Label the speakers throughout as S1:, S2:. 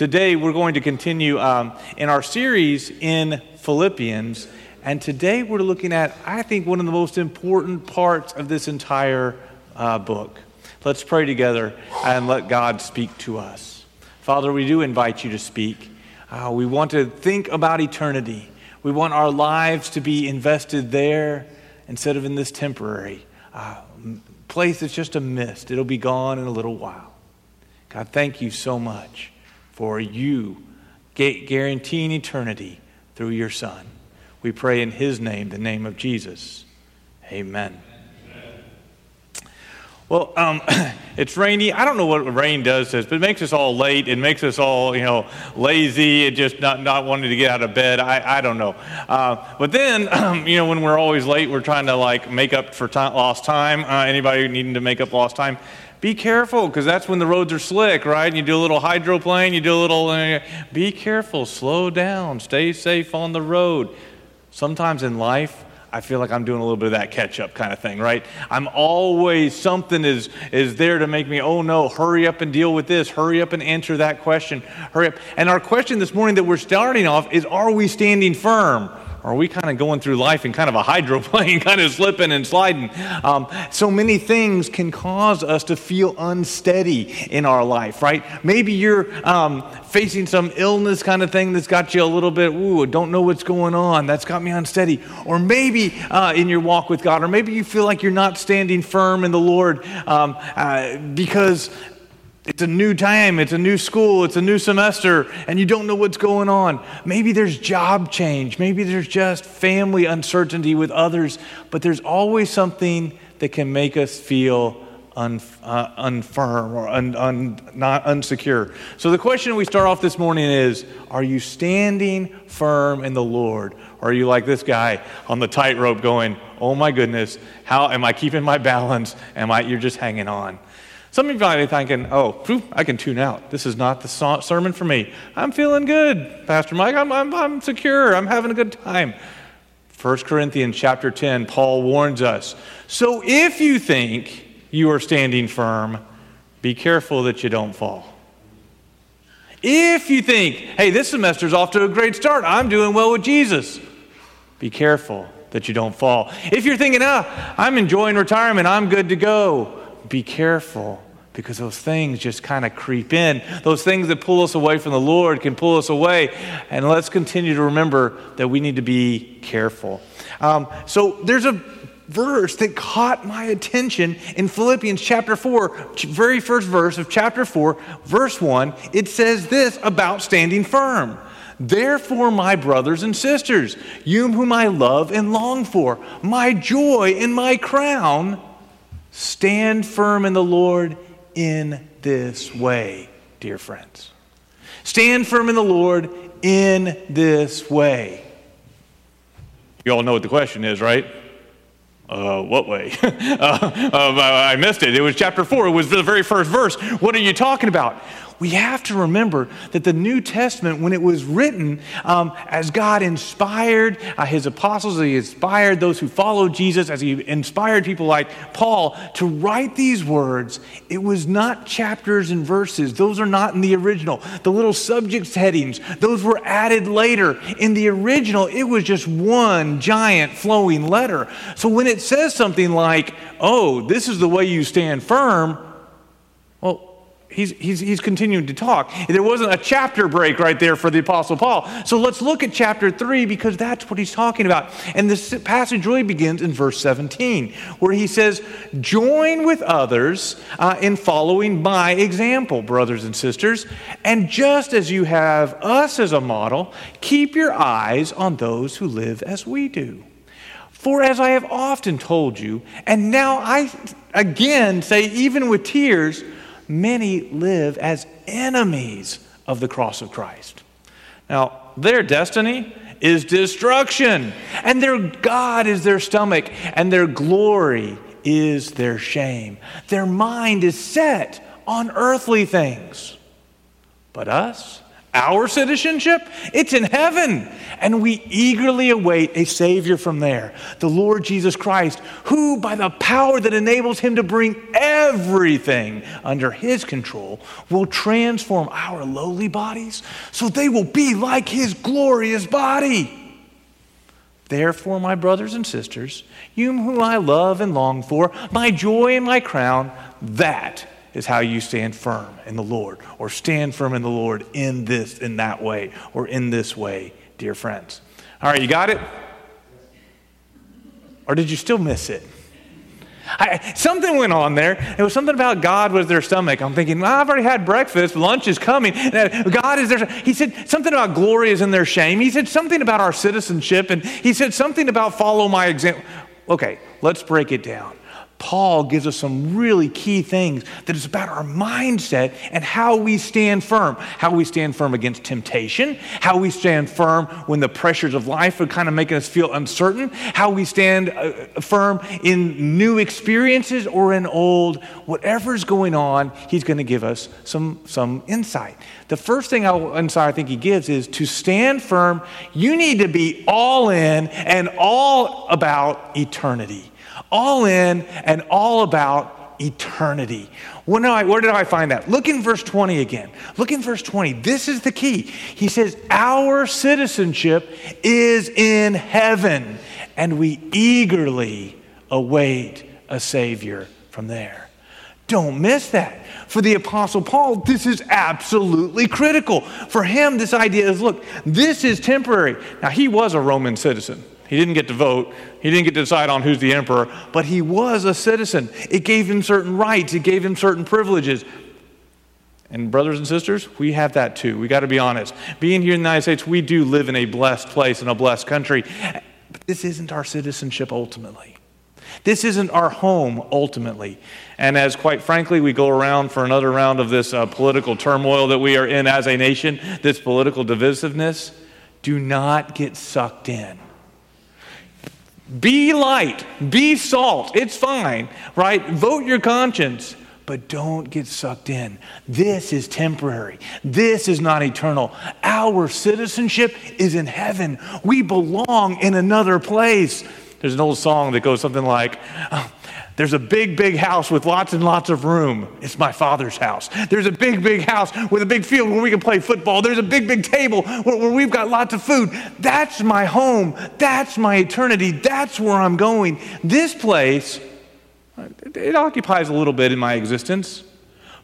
S1: Today, we're going to continue um, in our series in Philippians. And today, we're looking at, I think, one of the most important parts of this entire uh, book. Let's pray together and let God speak to us. Father, we do invite you to speak. Uh, we want to think about eternity. We want our lives to be invested there instead of in this temporary uh, place that's just a mist. It'll be gone in a little while. God, thank you so much for you guaranteeing eternity through your Son. We pray in His name, the name of Jesus. Amen. Well, um, it's rainy. I don't know what rain does to us, but it makes us all late. It makes us all, you know, lazy and just not, not wanting to get out of bed. I, I don't know. Uh, but then, um, you know, when we're always late, we're trying to like make up for time, lost time. Uh, anybody needing to make up lost time? Be careful because that's when the roads are slick, right? And you do a little hydroplane, you do a little. Uh, be careful, slow down, stay safe on the road. Sometimes in life, I feel like I'm doing a little bit of that catch up kind of thing, right? I'm always, something is, is there to make me, oh no, hurry up and deal with this, hurry up and answer that question, hurry up. And our question this morning that we're starting off is are we standing firm? Are we kind of going through life in kind of a hydroplane, kind of slipping and sliding? Um, so many things can cause us to feel unsteady in our life, right? Maybe you're um, facing some illness kind of thing that's got you a little bit, ooh, don't know what's going on. That's got me unsteady. Or maybe uh, in your walk with God, or maybe you feel like you're not standing firm in the Lord um, uh, because it's a new time, it's a new school, it's a new semester, and you don't know what's going on. Maybe there's job change, maybe there's just family uncertainty with others, but there's always something that can make us feel un, uh, unfirm or un, un, not unsecure. So the question we start off this morning is Are you standing firm in the Lord? Or are you like this guy on the tightrope going, Oh my goodness, how am I keeping my balance? Am I, you're just hanging on. Some of you might be thinking, oh, phew, I can tune out. This is not the sermon for me. I'm feeling good, Pastor Mike. I'm, I'm, I'm secure. I'm having a good time. 1 Corinthians chapter 10, Paul warns us. So if you think you are standing firm, be careful that you don't fall. If you think, hey, this semester's off to a great start, I'm doing well with Jesus, be careful that you don't fall. If you're thinking, ah, I'm enjoying retirement, I'm good to go, be careful because those things just kind of creep in. Those things that pull us away from the Lord can pull us away. And let's continue to remember that we need to be careful. Um, so there's a verse that caught my attention in Philippians chapter 4, very first verse of chapter 4, verse 1. It says this about standing firm. Therefore, my brothers and sisters, you whom I love and long for, my joy and my crown, Stand firm in the Lord in this way, dear friends. Stand firm in the Lord in this way. You all know what the question is, right? Uh, what way? uh, uh, I missed it. It was chapter 4. It was the very first verse. What are you talking about? We have to remember that the New Testament, when it was written, um, as God inspired uh, his apostles, he inspired those who followed Jesus, as he inspired people like Paul to write these words, it was not chapters and verses. Those are not in the original. The little subject headings, those were added later. In the original, it was just one giant flowing letter. So when it says something like, oh, this is the way you stand firm, he's, he's, he's continuing to talk. There wasn't a chapter break right there for the Apostle Paul. So let's look at chapter 3 because that's what he's talking about. And this passage really begins in verse 17, where he says, Join with others uh, in following my example, brothers and sisters. And just as you have us as a model, keep your eyes on those who live as we do. For as I have often told you, and now I again say, even with tears, many live as enemies of the cross of Christ. Now, their destiny is destruction, and their God is their stomach, and their glory is their shame. Their mind is set on earthly things. But us, Our citizenship? It's in heaven. And we eagerly await a Savior from there, the Lord Jesus Christ, who, by the power that enables him to bring everything under his control, will transform our lowly bodies so they will be like his glorious body. Therefore, my brothers and sisters, you whom I love and long for, my joy and my crown, that is how you stand firm in the Lord, or stand firm in the Lord in this, in that way, or in this way, dear friends. All right, you got it? Or did you still miss it? I, something went on there. It was something about God was their stomach. I'm thinking, well, I've already had breakfast. Lunch is coming. God is there. He said something about glory is in their shame. He said something about our citizenship. And he said something about follow my example. Okay, let's break it down. Paul gives us some really key things that is about our mindset and how we stand firm. How we stand firm against temptation, how we stand firm when the pressures of life are kind of making us feel uncertain, how we stand uh, firm in new experiences or in old. Whatever's going on, he's going to give us some, some insight. The first thing I, insight I think he gives is to stand firm, you need to be all in and all about eternity all in and all about eternity. Where did, I, where did I find that? Look in verse 20 again. Look in verse 20. This is the key. He says, Our citizenship is in heaven, and we eagerly await a Savior from there. Don't miss that. For the Apostle Paul, this is absolutely critical. For him, this idea is look, this is temporary. Now, he was a Roman citizen. He didn't get to vote. He didn't get to decide on who's the emperor, but he was a citizen. It gave him certain rights, it gave him certain privileges. And, brothers and sisters, we have that too. We got to be honest. Being here in the United States, we do live in a blessed place, in a blessed country. But this isn't our citizenship ultimately. This isn't our home ultimately. And as quite frankly, we go around for another round of this uh, political turmoil that we are in as a nation, this political divisiveness, do not get sucked in be light, be salt. It's fine, right? Vote your conscience, but don't get sucked in. This is temporary. This is not eternal. Our citizenship is in heaven. We belong in another place. There's an old song that goes something like, there's a big, big house with lots and lots of room. It's my father's house. There's a big, big house with a big field where we can play football. There's a big, big table where, where we've got lots of food. That's my home. That's my eternity. That's where I'm going. This place, it occupies a little bit in my existence,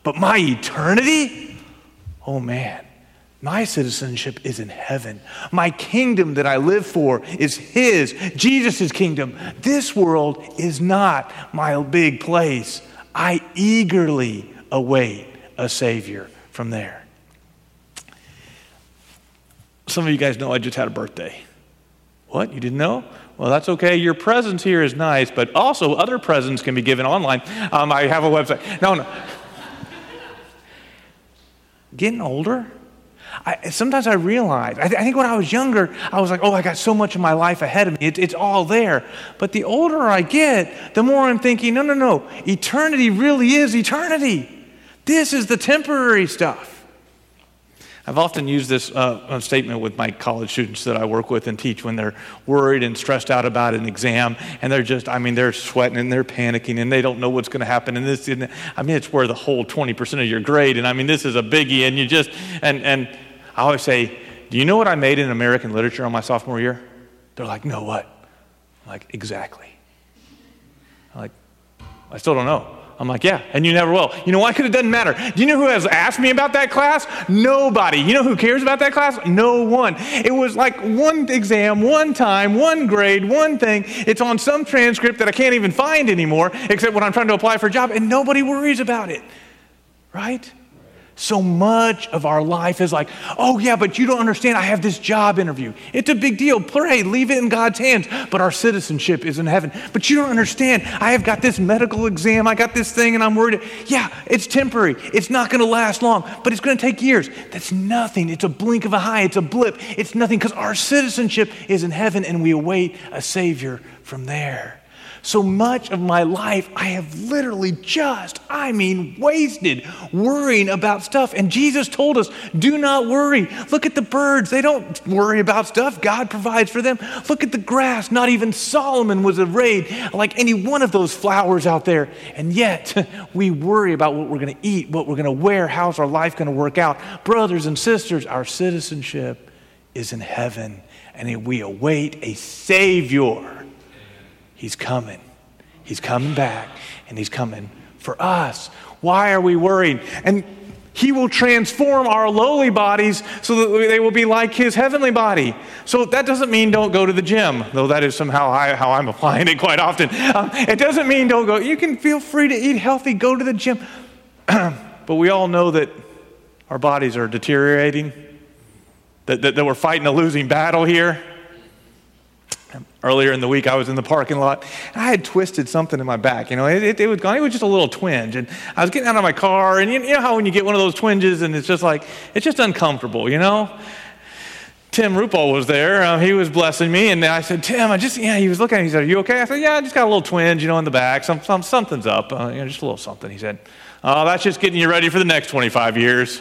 S1: but my eternity, oh man. My citizenship is in heaven. My kingdom that I live for is His, Jesus' kingdom. This world is not my big place. I eagerly await a Savior from there. Some of you guys know I just had a birthday. What? You didn't know? Well, that's okay. Your presence here is nice, but also other presents can be given online. Um, I have a website. No, no. Getting older? I, sometimes I realize, I, th- I, think when I was younger, I was like, oh, I got so much of my life ahead of me. It, it's all there. But the older I get, the more I'm thinking, no, no, no. Eternity really is eternity. This is the temporary stuff. I've often used this uh, statement with my college students that I work with and teach when they're worried and stressed out about an exam, and they're just, I mean, they're sweating and they're panicking and they don't know what's going to happen. And this, and I mean, it's where the whole 20% of your grade, and I mean, this is a biggie, and you just, and, and I always say, Do you know what I made in American literature on my sophomore year? They're like, No, what? I'm like, exactly. I'm like, I still don't know. I'm like, yeah, and you never will. You know why? Because it doesn't matter. Do you know who has asked me about that class? Nobody. You know who cares about that class? No one. It was like one exam, one time, one grade, one thing. It's on some transcript that I can't even find anymore, except when I'm trying to apply for a job, and nobody worries about it. Right? So much of our life is like, oh, yeah, but you don't understand. I have this job interview. It's a big deal. Pray, leave it in God's hands. But our citizenship is in heaven. But you don't understand. I have got this medical exam. I got this thing, and I'm worried. Yeah, it's temporary. It's not going to last long, but it's going to take years. That's nothing. It's a blink of a eye. It's a blip. It's nothing because our citizenship is in heaven, and we await a Savior from there. So much of my life, I have literally just, I mean, wasted worrying about stuff. And Jesus told us, do not worry. Look at the birds. They don't worry about stuff. God provides for them. Look at the grass. Not even Solomon was arrayed like any one of those flowers out there. And yet, we worry about what we're going to eat, what we're going to wear, how's our life going to work out. Brothers and sisters, our citizenship is in heaven, and we await a Savior He's coming. He's coming back, and He's coming for us. Why are we worried? And he will transform our lowly bodies so that they will be like his heavenly body. So that doesn't mean don't go to the gym, though that is somehow how I'm applying it quite often. Um, it doesn't mean don't go. You can feel free to eat healthy, go to the gym. but we all know that our bodies are deteriorating, that, that, that we're fighting a losing battle here. Earlier in the week, I was in the parking lot. I had twisted something in my back. You know, it, it, it, was gone. It was just a little twinge. And I was getting out of my car, and you, you know how when you get one of those twinges and it's just like, it's just uncomfortable, you know? Tim Rupal was there. Uh, he was blessing me, and I said, Tim, I just, yeah, he was looking at me. He said, Are you okay? I said, Yeah, I just got a little twinge, you know, in the back. Some, some, something's up, uh, you know, just a little something. He said, Oh, that's just getting you ready for the next 25 years.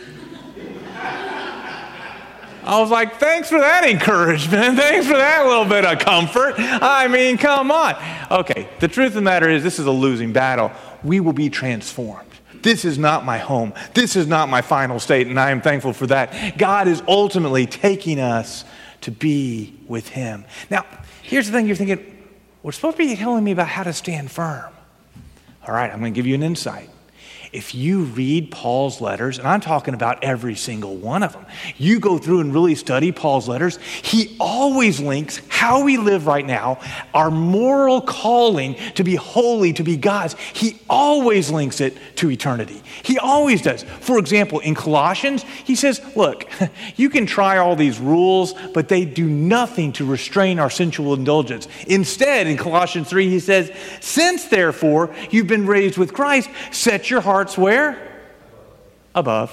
S1: I was like, thanks for that encouragement. Thanks for that little bit of comfort. I mean, come on. Okay, the truth of the matter is, this is a losing battle. We will be transformed. This is not my home. This is not my final state, and I am thankful for that. God is ultimately taking us to be with Him. Now, here's the thing you're thinking, we're supposed to be telling me about how to stand firm. All right, I'm going to give you an insight if you read Paul's letters, and I'm talking about every single one of them, you go through and really study Paul's letters, he always links how we live right now, our moral calling to be holy, to be God's. He always links it to eternity. He always does. For example, in Colossians, he says, Look, you can try all these rules, but they do nothing to restrain our sensual indulgence. Instead, in Colossians 3, he says, Since therefore you've been raised with Christ, set your heart hearts where? Above.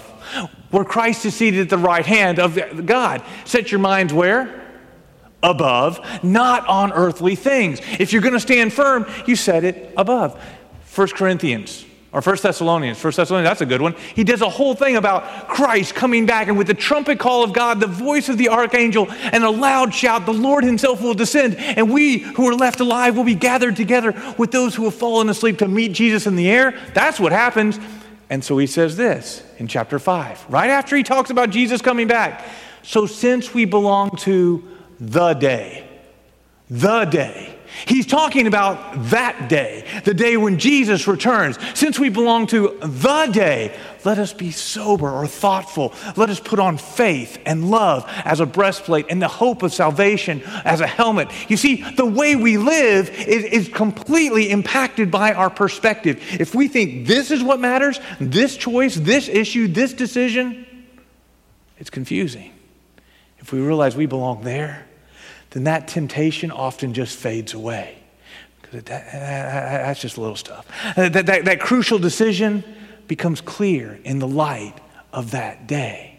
S1: Where Christ is seated at the right hand of God. Set your minds where? Above, not on earthly things. If you're going to stand firm, you set it above. 1 Corinthians or First Thessalonians, First Thessalonians, that's a good one. He does a whole thing about Christ coming back, and with the trumpet call of God, the voice of the archangel, and a loud shout, the Lord Himself will descend, and we who are left alive will be gathered together with those who have fallen asleep to meet Jesus in the air. That's what happens. And so he says this in chapter 5, right after he talks about Jesus coming back. So since we belong to the day, the day, He's talking about that day, the day when Jesus returns. Since we belong to the day, let us be sober or thoughtful. Let us put on faith and love as a breastplate and the hope of salvation as a helmet. You see, the way we live is, is completely impacted by our perspective. If we think this is what matters, this choice, this issue, this decision, it's confusing. If we realize we belong there, then that temptation often just fades away. Because that, that's just little stuff. That, that, that crucial decision becomes clear in the light of that day.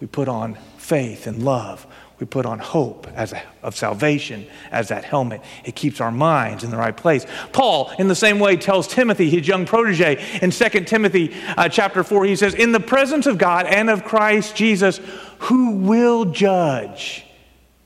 S1: We put on faith and love. We put on hope as a, of salvation as that helmet. It keeps our minds in the right place. Paul, in the same way, tells Timothy, his young protege, in 2 Timothy uh, chapter 4, he says, In the presence of God and of Christ Jesus, who will judge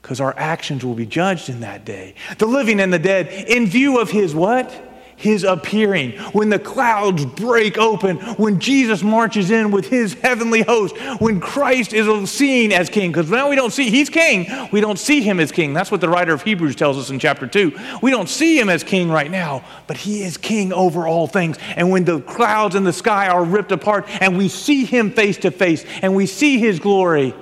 S1: because our actions will be judged in that day. The living and the dead, in view of his what? His appearing. When the clouds break open, when Jesus marches in with his heavenly host, when Christ is seen as king, because now we don't see, he's king, we don't see him as king. That's what the writer of Hebrews tells us in chapter 2. We don't see him as king right now, but he is king over all things. And when the clouds in the sky are ripped apart and we see him face to face and we see his glory,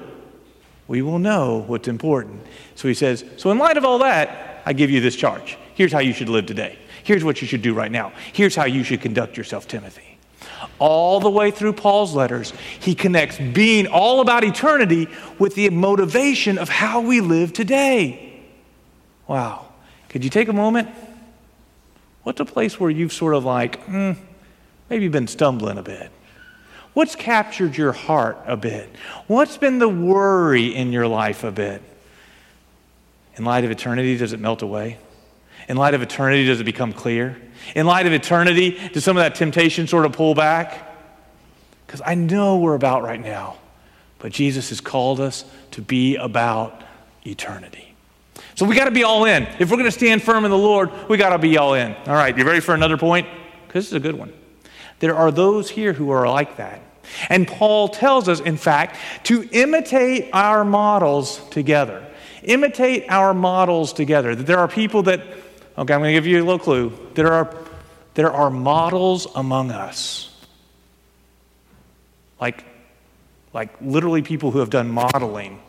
S1: we will know what's important. So he says, So, in light of all that, I give you this charge. Here's how you should live today. Here's what you should do right now. Here's how you should conduct yourself, Timothy. All the way through Paul's letters, he connects being all about eternity with the motivation of how we live today. Wow. Could you take a moment? What's a place where you've sort of like, mm, maybe been stumbling a bit? What's captured your heart a bit? What's been the worry in your life a bit? In light of eternity, does it melt away? In light of eternity, does it become clear? In light of eternity, does some of that temptation sort of pull back? Because I know we're about right now, but Jesus has called us to be about eternity. So we got to be all in. If we're going to stand firm in the Lord, we got to be all in. All right, you ready for another point? Because this is a good one. There are those here who are like that. And Paul tells us, in fact, to imitate our models together. Imitate our models together. That there are people that, okay, I'm going to give you a little clue. There are, there are models among us. Like, like literally people who have done modeling,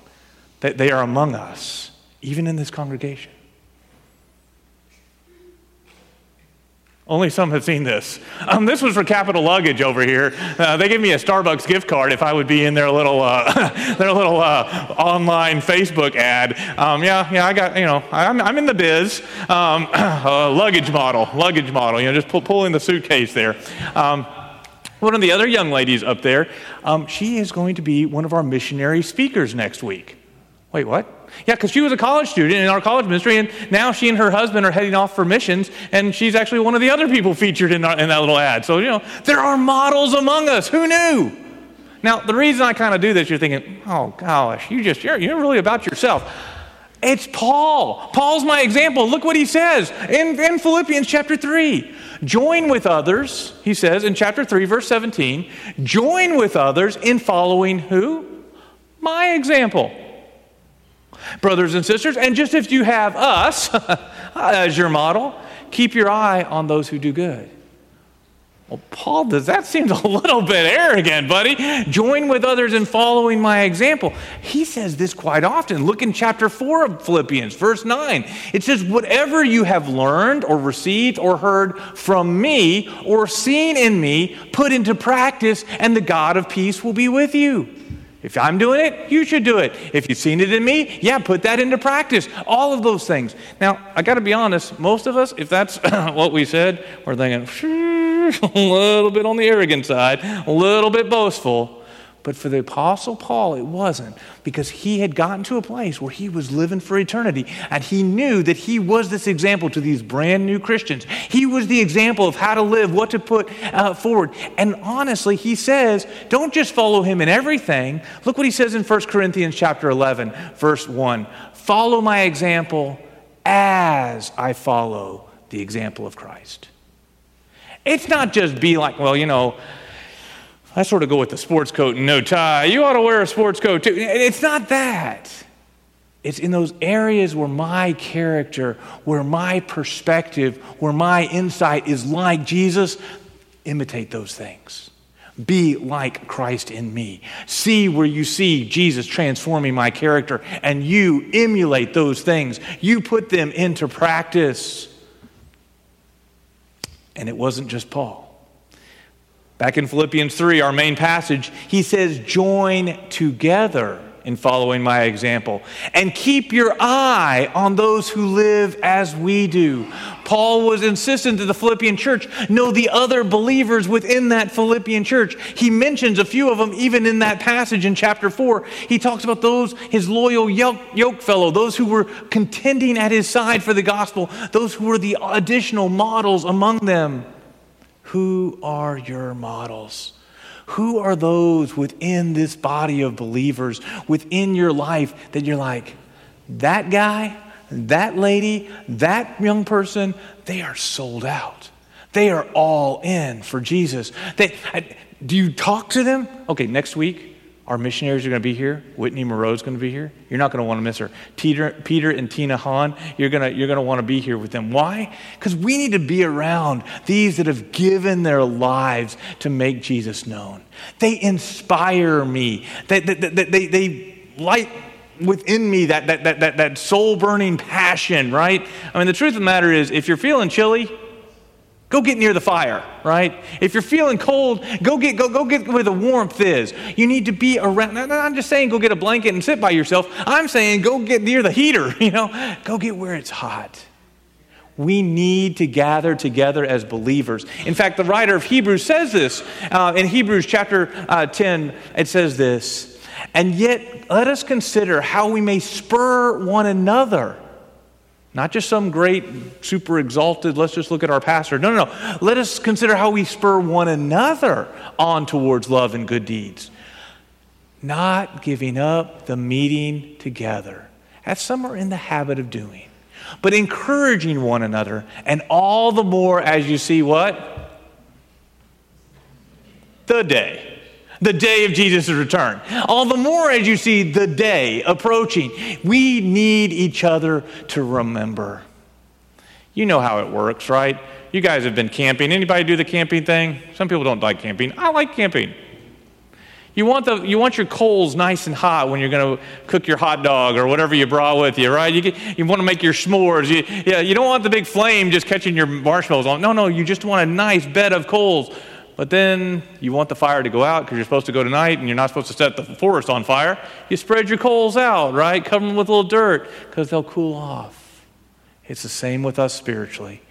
S1: that they are among us, even in this congregation. Only some have seen this. Um, this was for Capital Luggage over here. Uh, they gave me a Starbucks gift card if I would be in their little, uh, their little uh, online Facebook ad. Um, yeah, yeah, I got, you know, I'm, I'm in the biz. Um, luggage model, luggage model, you know, just pull, pulling the suitcase there. Um, one of the other young ladies up there, um, she is going to be one of our missionary speakers next week. Wait, what? Yeah, because she was a college student in our college ministry, and now she and her husband are heading off for missions, and she's actually one of the other people featured in, our, in that little ad. So, you know, there are models among us. Who knew? Now, the reason I kind of do this, you're thinking, oh gosh, you just, you're, you're really about yourself. It's Paul. Paul's my example. Look what he says in, in Philippians chapter 3. Join with others, he says in chapter 3, verse 17, join with others in following who? My example brothers and sisters. And just if you have us as your model, keep your eye on those who do good. Well, Paul, does that seem a little bit arrogant, buddy? Join with others in following my example. He says this quite often. Look in chapter 4 of Philippians, verse 9. It says, Whatever you have learned or received or heard from me or seen in me, put into practice, and the God of peace will be with you. If I'm doing it, you should do it. If you've seen it in me, yeah, put that into practice. All of those things. Now, I got to be honest, most of us, if that's what we said, we're thinking, a little bit on the arrogant side, a little bit boastful. But for the Apostle Paul, it wasn't because he had gotten to a place where he was living for eternity and he knew that he was this example to these brand new Christians. He was the example of how to live, what to put uh, forward. And honestly, he says, don't just follow him in everything. Look what he says in 1 Corinthians chapter 11, verse 1. Follow my example as I follow the example of Christ. It's not just be like, well, you know, I sort of go with the sports coat and no tie. You ought to wear a sports coat too. It's not that. It's in those areas where my character, where my perspective, where my insight is like Jesus, imitate those things. Be like Christ in me. See where you see Jesus transforming my character, and you emulate those things. You put them into practice. And it wasn't just Paul. Back in Philippians 3, our main passage, he says, Join together in following my example and keep your eye on those who live as we do. Paul was insistent to the Philippian church know the other believers within that Philippian church. He mentions a few of them even in that passage in chapter 4. He talks about those, his loyal yoke, yoke fellow, those who were contending at his side for the gospel, those who were the additional models among them. Who are your models? Who are those within this body of believers, within your life, that you're like, that guy, that lady, that young person, they are sold out. They are all in for Jesus. They, do you talk to them? Okay, next week, our missionaries are going to be here. Whitney Moreau is going to be here. You're not going to want to miss her. Peter, Peter and Tina Hahn, you're going to, you're going to want to be here with them. Why? Because we need to be around these that have given their lives to make Jesus known. They inspire me. They, they, they, they, they light within me that, that, that, that, that soul burning passion, right? I mean, the truth of the matter is, if you're feeling chilly, Go get near the fire, right? If you're feeling cold, go get, go, go get where the warmth is. You need to be around. I'm just saying go get a blanket and sit by yourself. I'm saying go get near the heater, you know? Go get where it's hot. We need to gather together as believers. In fact, the writer of Hebrews says this. Uh, in Hebrews chapter uh, 10, it says this And yet, let us consider how we may spur one another Not just some great, super exalted, let's just look at our pastor. No, no, no. Let us consider how we spur one another on towards love and good deeds. Not giving up the meeting together, as some are in the habit of doing, but encouraging one another, and all the more as you see what? The day the day of Jesus' return. All the more as you see the day approaching, we need each other to remember. You know how it works, right? You guys have been camping. Anybody do the camping thing? Some people don't like camping. I like camping. You want, the, you want your coals nice and hot when you're going to cook your hot dog or whatever you brought with you, right? You, you want to make your s'mores. You, yeah, you don't want the big flame just catching your marshmallows on. No, no, you just want a nice bed of coals but then you want the fire to go out because you're supposed to go tonight and you're not supposed to set the forest on fire. You spread your coals out, right? Cover them with a little dirt because they'll cool off. It's the same with us spiritually.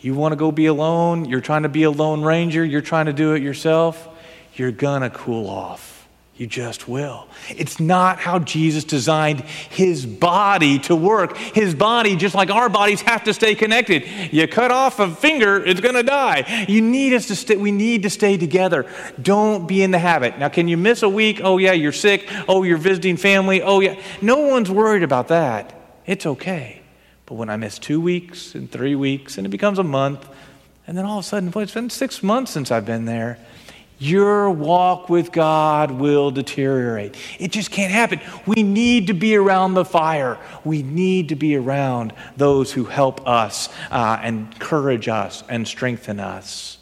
S1: You want to go be alone, you're trying to be a lone ranger, you're trying to do it yourself, you're going to cool off. You just will. It's not how Jesus designed his body to work. His body, just like our bodies, have to stay connected. You cut off a finger, it's going to die. You need us to stay, we need to stay together. Don't be in the habit. Now, can you miss a week? Oh, yeah, you're sick. Oh, you're visiting family. Oh, yeah. No one's worried about that. It's okay. But when I miss two weeks and three weeks and it becomes a month, and then all of a sudden, boy, it's been six months since I've been there your walk with God will deteriorate. It just can't happen. We need to be around the fire. We need to be around those who help us uh, and encourage us and strengthen us.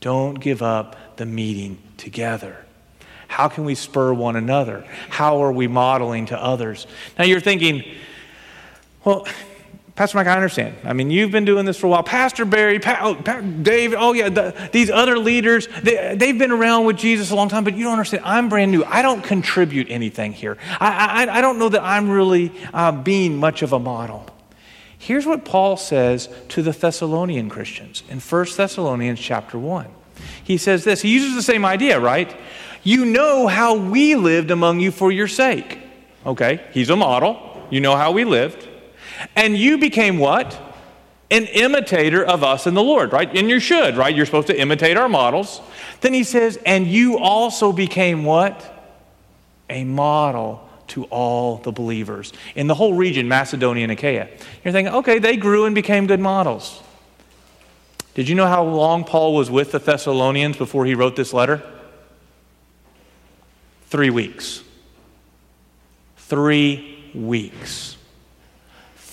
S1: Don't give up the meeting together. How can we spur one another? How are we modeling to others? Now you're thinking, well, Pastor Mike, I understand. I mean, you've been doing this for a while. Pastor Barry, pa- oh, pa- Dave, oh yeah, the, these other leaders, they, have been around with Jesus a long time, but you don't understand. I'm brand new. I don't contribute anything here. I, I, I don't know that I'm really uh, being much of a model. Here's what Paul says to the Thessalonian Christians in 1 Thessalonians chapter 1. He says this. He uses the same idea, right? You know how we lived among you for your sake. Okay, he's a model. You know how we lived. And you became what? An imitator of us in the Lord, right? And you should, right? You're supposed to imitate our models. Then he says, and you also became what? A model to all the believers in the whole region, Macedonia and Achaia. You're thinking, okay, they grew and became good models. Did you know how long Paul was with the Thessalonians before he wrote this letter? Three weeks. Three weeks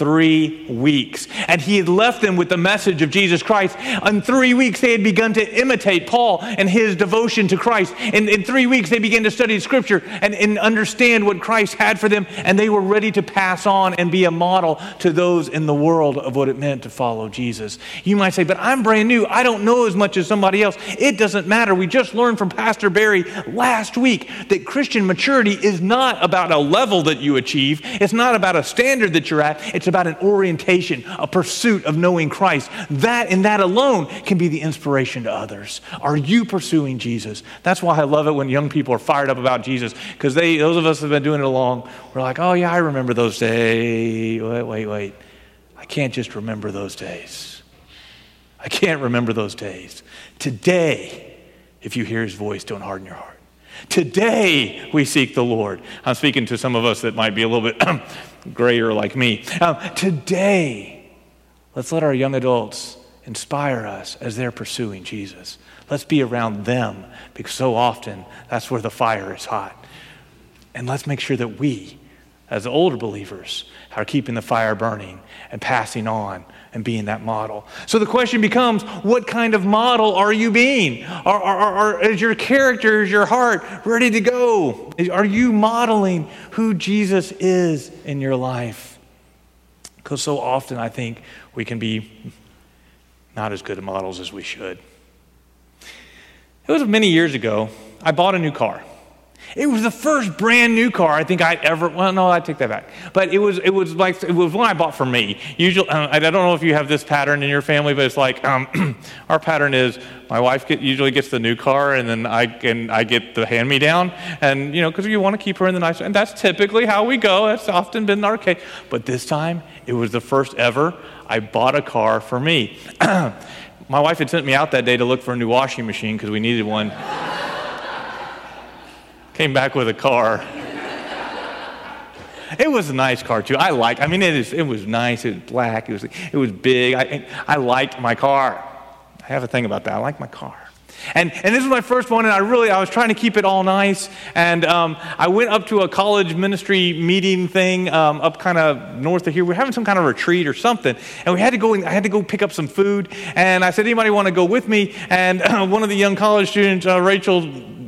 S1: three weeks. And he had left them with the message of Jesus Christ. In three weeks, they had begun to imitate Paul and his devotion to Christ. In, in three weeks, they began to study Scripture and, and understand what Christ had for them, and they were ready to pass on and be a model to those in the world of what it meant to follow Jesus. You might say, but I'm brand new. I don't know as much as somebody else. It doesn't matter. We just learned from Pastor Barry last week that Christian maturity is not about a level that you achieve, it's not about a standard that you're at. It's about an orientation, a pursuit of knowing Christ. That and that alone can be the inspiration to others. Are you pursuing Jesus? That's why I love it when young people are fired up about Jesus because they, those of us that have been doing it along, we're like, oh yeah, I remember those days. Wait, wait, wait. I can't just remember those days. I can't remember those days. Today, if you hear his voice, don't harden your heart. Today, we seek the Lord. I'm speaking to some of us that might be a little bit grayer like me. Um, today, let's let our young adults inspire us as they're pursuing Jesus. Let's be around them because so often that's where the fire is hot. And let's make sure that we, as older believers, are keeping the fire burning and passing on and being that model. So the question becomes what kind of model are you being? Are, are, are, is your character, is your heart ready to go? Are you modeling who Jesus is in your life? Because so often I think we can be not as good models as we should. It was many years ago, I bought a new car. It was the first brand new car I think I'd ever. Well, no, I take that back. But it was it was like it was one I bought for me. Usually, uh, I don't know if you have this pattern in your family, but it's like um, our pattern is my wife get, usually gets the new car, and then I and I get the hand me down, and you know because you want to keep her in the nice. And that's typically how we go. That's often been our case. But this time, it was the first ever I bought a car for me. my wife had sent me out that day to look for a new washing machine because we needed one. Came back with a car. It was a nice car too. I liked. I mean, it is. It was nice. It was black. It was. It was big. I, I liked my car. I have a thing about that. I like my car. And, and this was my first one, and I really I was trying to keep it all nice. And um, I went up to a college ministry meeting thing um, up kind of north of here. We are having some kind of retreat or something, and we had to go. I had to go pick up some food, and I said, "Anybody want to go with me?" And uh, one of the young college students, uh, Rachel,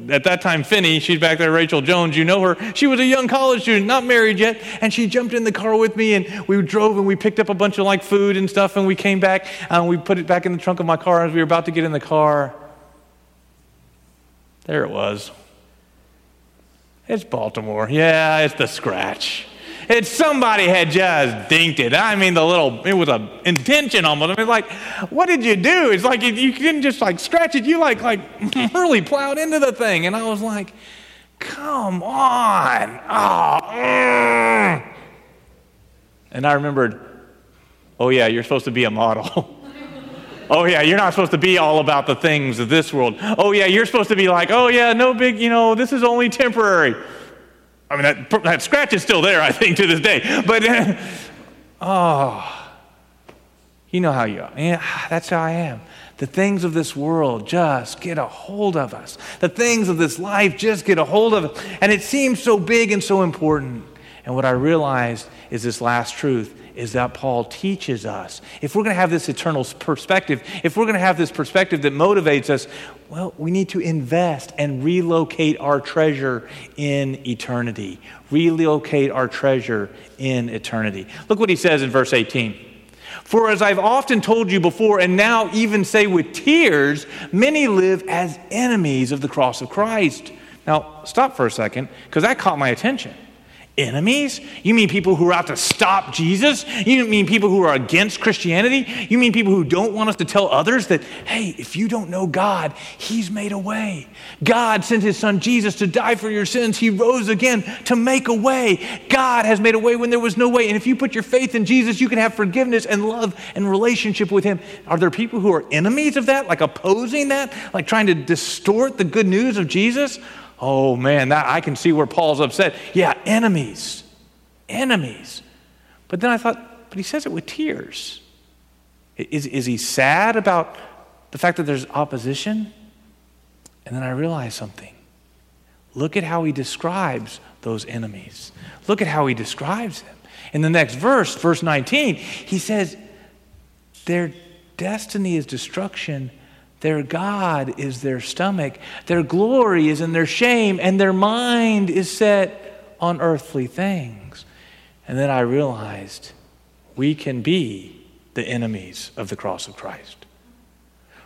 S1: at that time Finney, she's back there, Rachel Jones, you know her. She was a young college student, not married yet, and she jumped in the car with me and we drove and we picked up a bunch of like food and stuff and we came back and we put it back in the trunk of my car as we were about to get in the car. There it was. It's Baltimore. Yeah, it's the scratch. It's somebody had just dinked it. I mean, the little, it was an intention almost. I mean, like, what did you do? It's like you didn't just like scratch it. You like, like really plowed into the thing. And I was like, come on. Oh. And I remembered, oh, yeah, you're supposed to be a model. Oh, yeah, you're not supposed to be all about the things of this world. Oh, yeah, you're supposed to be like, oh, yeah, no big, you know, this is only temporary. I mean, that, that scratch is still there, I think, to this day. But, uh, oh, you know how you are. Yeah, that's how I am. The things of this world just get a hold of us. The things of this life just get a hold of us. And it seems so big and so important. And what I realized is this last truth is that Paul teaches us. If we're going to have this eternal perspective, if we're going to have this perspective that motivates us, well, we need to invest and relocate our treasure in eternity. Relocate our treasure in eternity. Look what he says in verse 18. For as I've often told you before, and now even say with tears, many live as enemies of the cross of Christ. Now, stop for a second, because that caught my attention enemies? You mean people who are out to stop Jesus? You mean people who are against Christianity? You mean people who don't want us to tell others that, hey, if you don't know God, He's made a way. God sent His Son Jesus to die for your sins. He rose again to make a way. God has made a way when there was no way. And if you put your faith in Jesus, you can have forgiveness and love and relationship with Him. Are there people who are enemies of that, like opposing that, like trying to distort the good news of Jesus? Oh man, that, I can see where Paul's upset. Yeah, enemies. Enemies. But then I thought, but he says it with tears. Is, is he sad about the fact that there's opposition? And then I realized something. Look at how he describes those enemies. Look at how he describes them. In the next verse, verse 19, he says, Their destiny is destruction their God is their stomach. Their glory is in their shame, and their mind is set on earthly things. And then I realized we can be the enemies of the cross of Christ.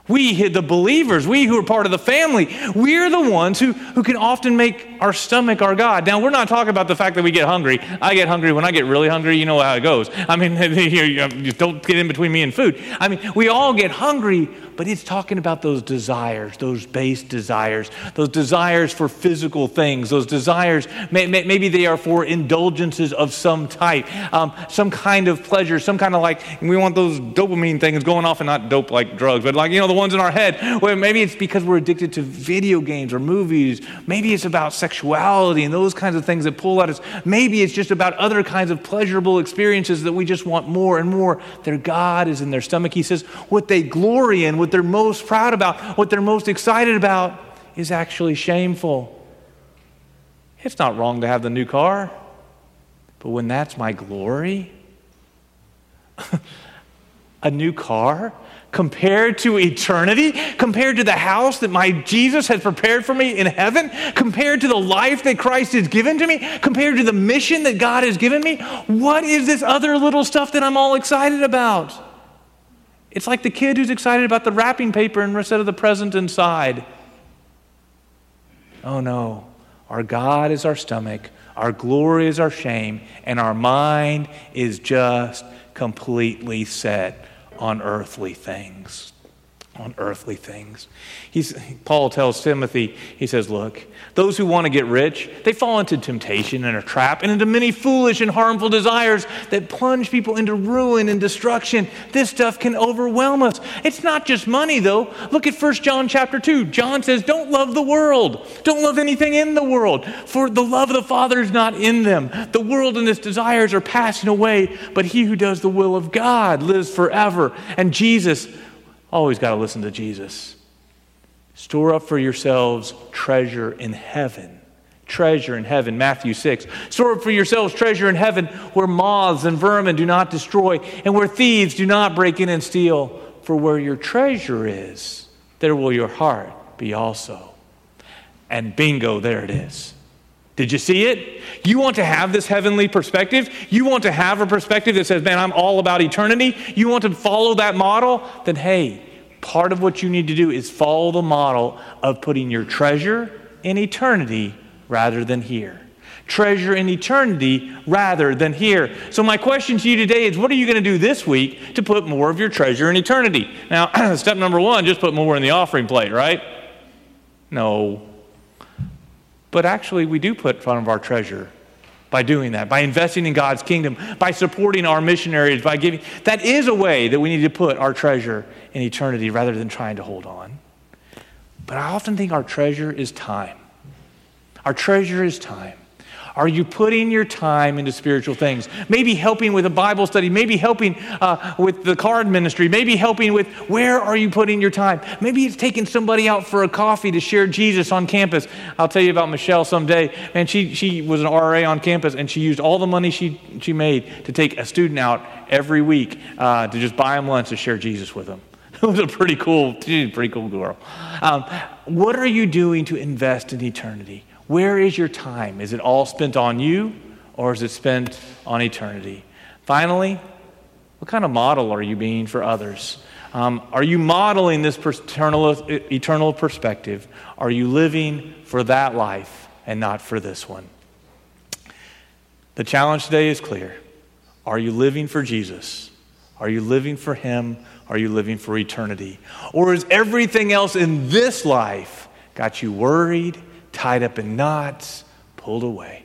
S1: We, the believers, we who are part of the family, we're the ones who, who can often make our stomach our God. Now, we're not talking about the fact that we get hungry. I get hungry when I get really hungry. You know how it goes. I mean, you don't get in between me and food. I mean, we all get hungry, but it's talking about those desires, those base desires, those desires for physical things, those desires, maybe they are for indulgences of some type, um, some kind of pleasure, some kind of like, we want those dopamine things going off and not dope like drugs, but like, you know, the ones in our head. Where maybe it's because we're addicted to video games or movies. Maybe it's about sexuality and those kinds of things that pull at us. Maybe it's just about other kinds of pleasurable experiences that we just want more and more. Their God is in their stomach. He says, what they glory in, what what they're most proud about, what they're most excited about, is actually shameful. It's not wrong to have the new car, but when that's my glory, a new car compared to eternity, compared to the house that my Jesus has prepared for me in heaven, compared to the life that Christ has given to me, compared to the mission that God has given me, what is this other little stuff that I'm all excited about? It's like the kid who's excited about the wrapping paper and instead of the present inside. Oh no. Our God is our stomach, our glory is our shame, and our mind is just completely set on earthly things on earthly things. He's, Paul tells Timothy, he says, Look, those who want to get rich, they fall into temptation and a trap and into many foolish and harmful desires that plunge people into ruin and destruction. This stuff can overwhelm us. It's not just money, though. Look at 1 John chapter 2. John says, Don't love the world. Don't love anything in the world, for the love of the Father is not in them. The world and its desires are passing away, but he who does the will of God lives forever. And Jesus, Always got to listen to Jesus. Store up for yourselves treasure in heaven. Treasure in heaven. Matthew 6. Store up for yourselves treasure in heaven where moths and vermin do not destroy and where thieves do not break in and steal. For where your treasure is, there will your heart be also. And bingo, there it is. Did you see it? You want to have this heavenly perspective? You want to have a perspective that says, man, I'm all about eternity? You want to follow that model? Then, hey, part of what you need to do is follow the model of putting your treasure in eternity rather than here. Treasure in eternity rather than here. So, my question to you today is what are you going to do this week to put more of your treasure in eternity? Now, step number one, just put more in the offering plate, right? No, but actually, we do put front of our treasure by doing that, by investing in God's kingdom, by supporting our missionaries, by giving. That is a way that we need to put our treasure in eternity rather than trying to hold on. But I often think our treasure is time. Our treasure is time. Are you putting your time into spiritual things? Maybe helping with a Bible study, maybe helping uh, with the card ministry, maybe helping with where are you putting your time? Maybe it's taking somebody out for a coffee to share Jesus on campus. I'll tell you about Michelle someday. Man, she, she was an RA on campus and she used all the money she, she made to take a student out every week uh, to just buy them lunch to share Jesus with them. It was a pretty cool, pretty cool girl. Um, what are you doing to invest in eternity? Where is your time? Is it all spent on you or is it spent on eternity? Finally, what kind of model are you being for others? Um, are you modeling this eternal, eternal perspective? Are you living for that life and not for this one? The challenge today is clear. Are you living for Jesus? Are you living for Him? Are you living for eternity? Or is everything else in this life got you worried tied up in knots, pulled away.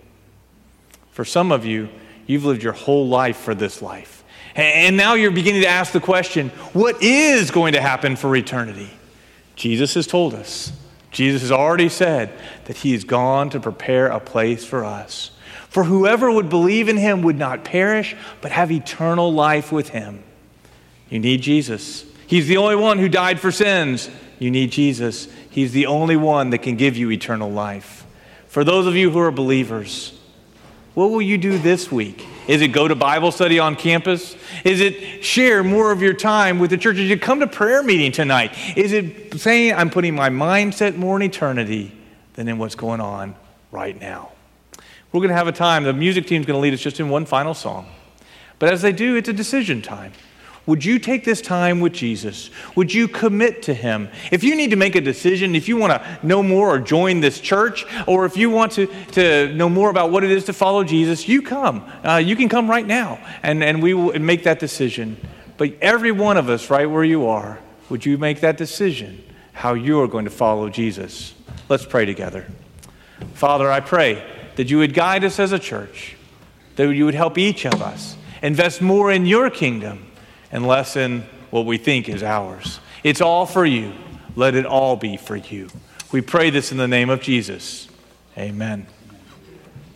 S1: For some of you, you've lived your whole life for this life. And now you're beginning to ask the question what is going to happen for eternity? Jesus has told us. Jesus has already said that he has gone to prepare a place for us. For whoever would believe in him would not perish, but have eternal life with him. You need Jesus. He's the only one who died for sins. You need Jesus. He's the only one that can give you eternal life. For those of you who are believers, what will you do this week? Is it go to Bible study on campus? Is it share more of your time with the church? Is it come to prayer meeting tonight? Is it saying, I'm putting my mindset more in eternity than in what's going on right now? We're going to have a time. The music team's going to lead us just in one final song. But as they do, it's a decision time. Would you take this time with Jesus? Would you commit to Him? If you need to make a decision, if you want to know more or join this church, or if you want to, to know more about what it is to follow Jesus, you come. Uh, you can come right now, and, and we will make that decision. But every one of us, right where you are, would you make that decision how you are going to follow Jesus? Let's pray together. Father, I pray that you would guide us as a church, that you would help each of us invest more in your kingdom and less in what we think is ours. It's all for you. Let it all be for you. We pray this in the name of Jesus. Amen.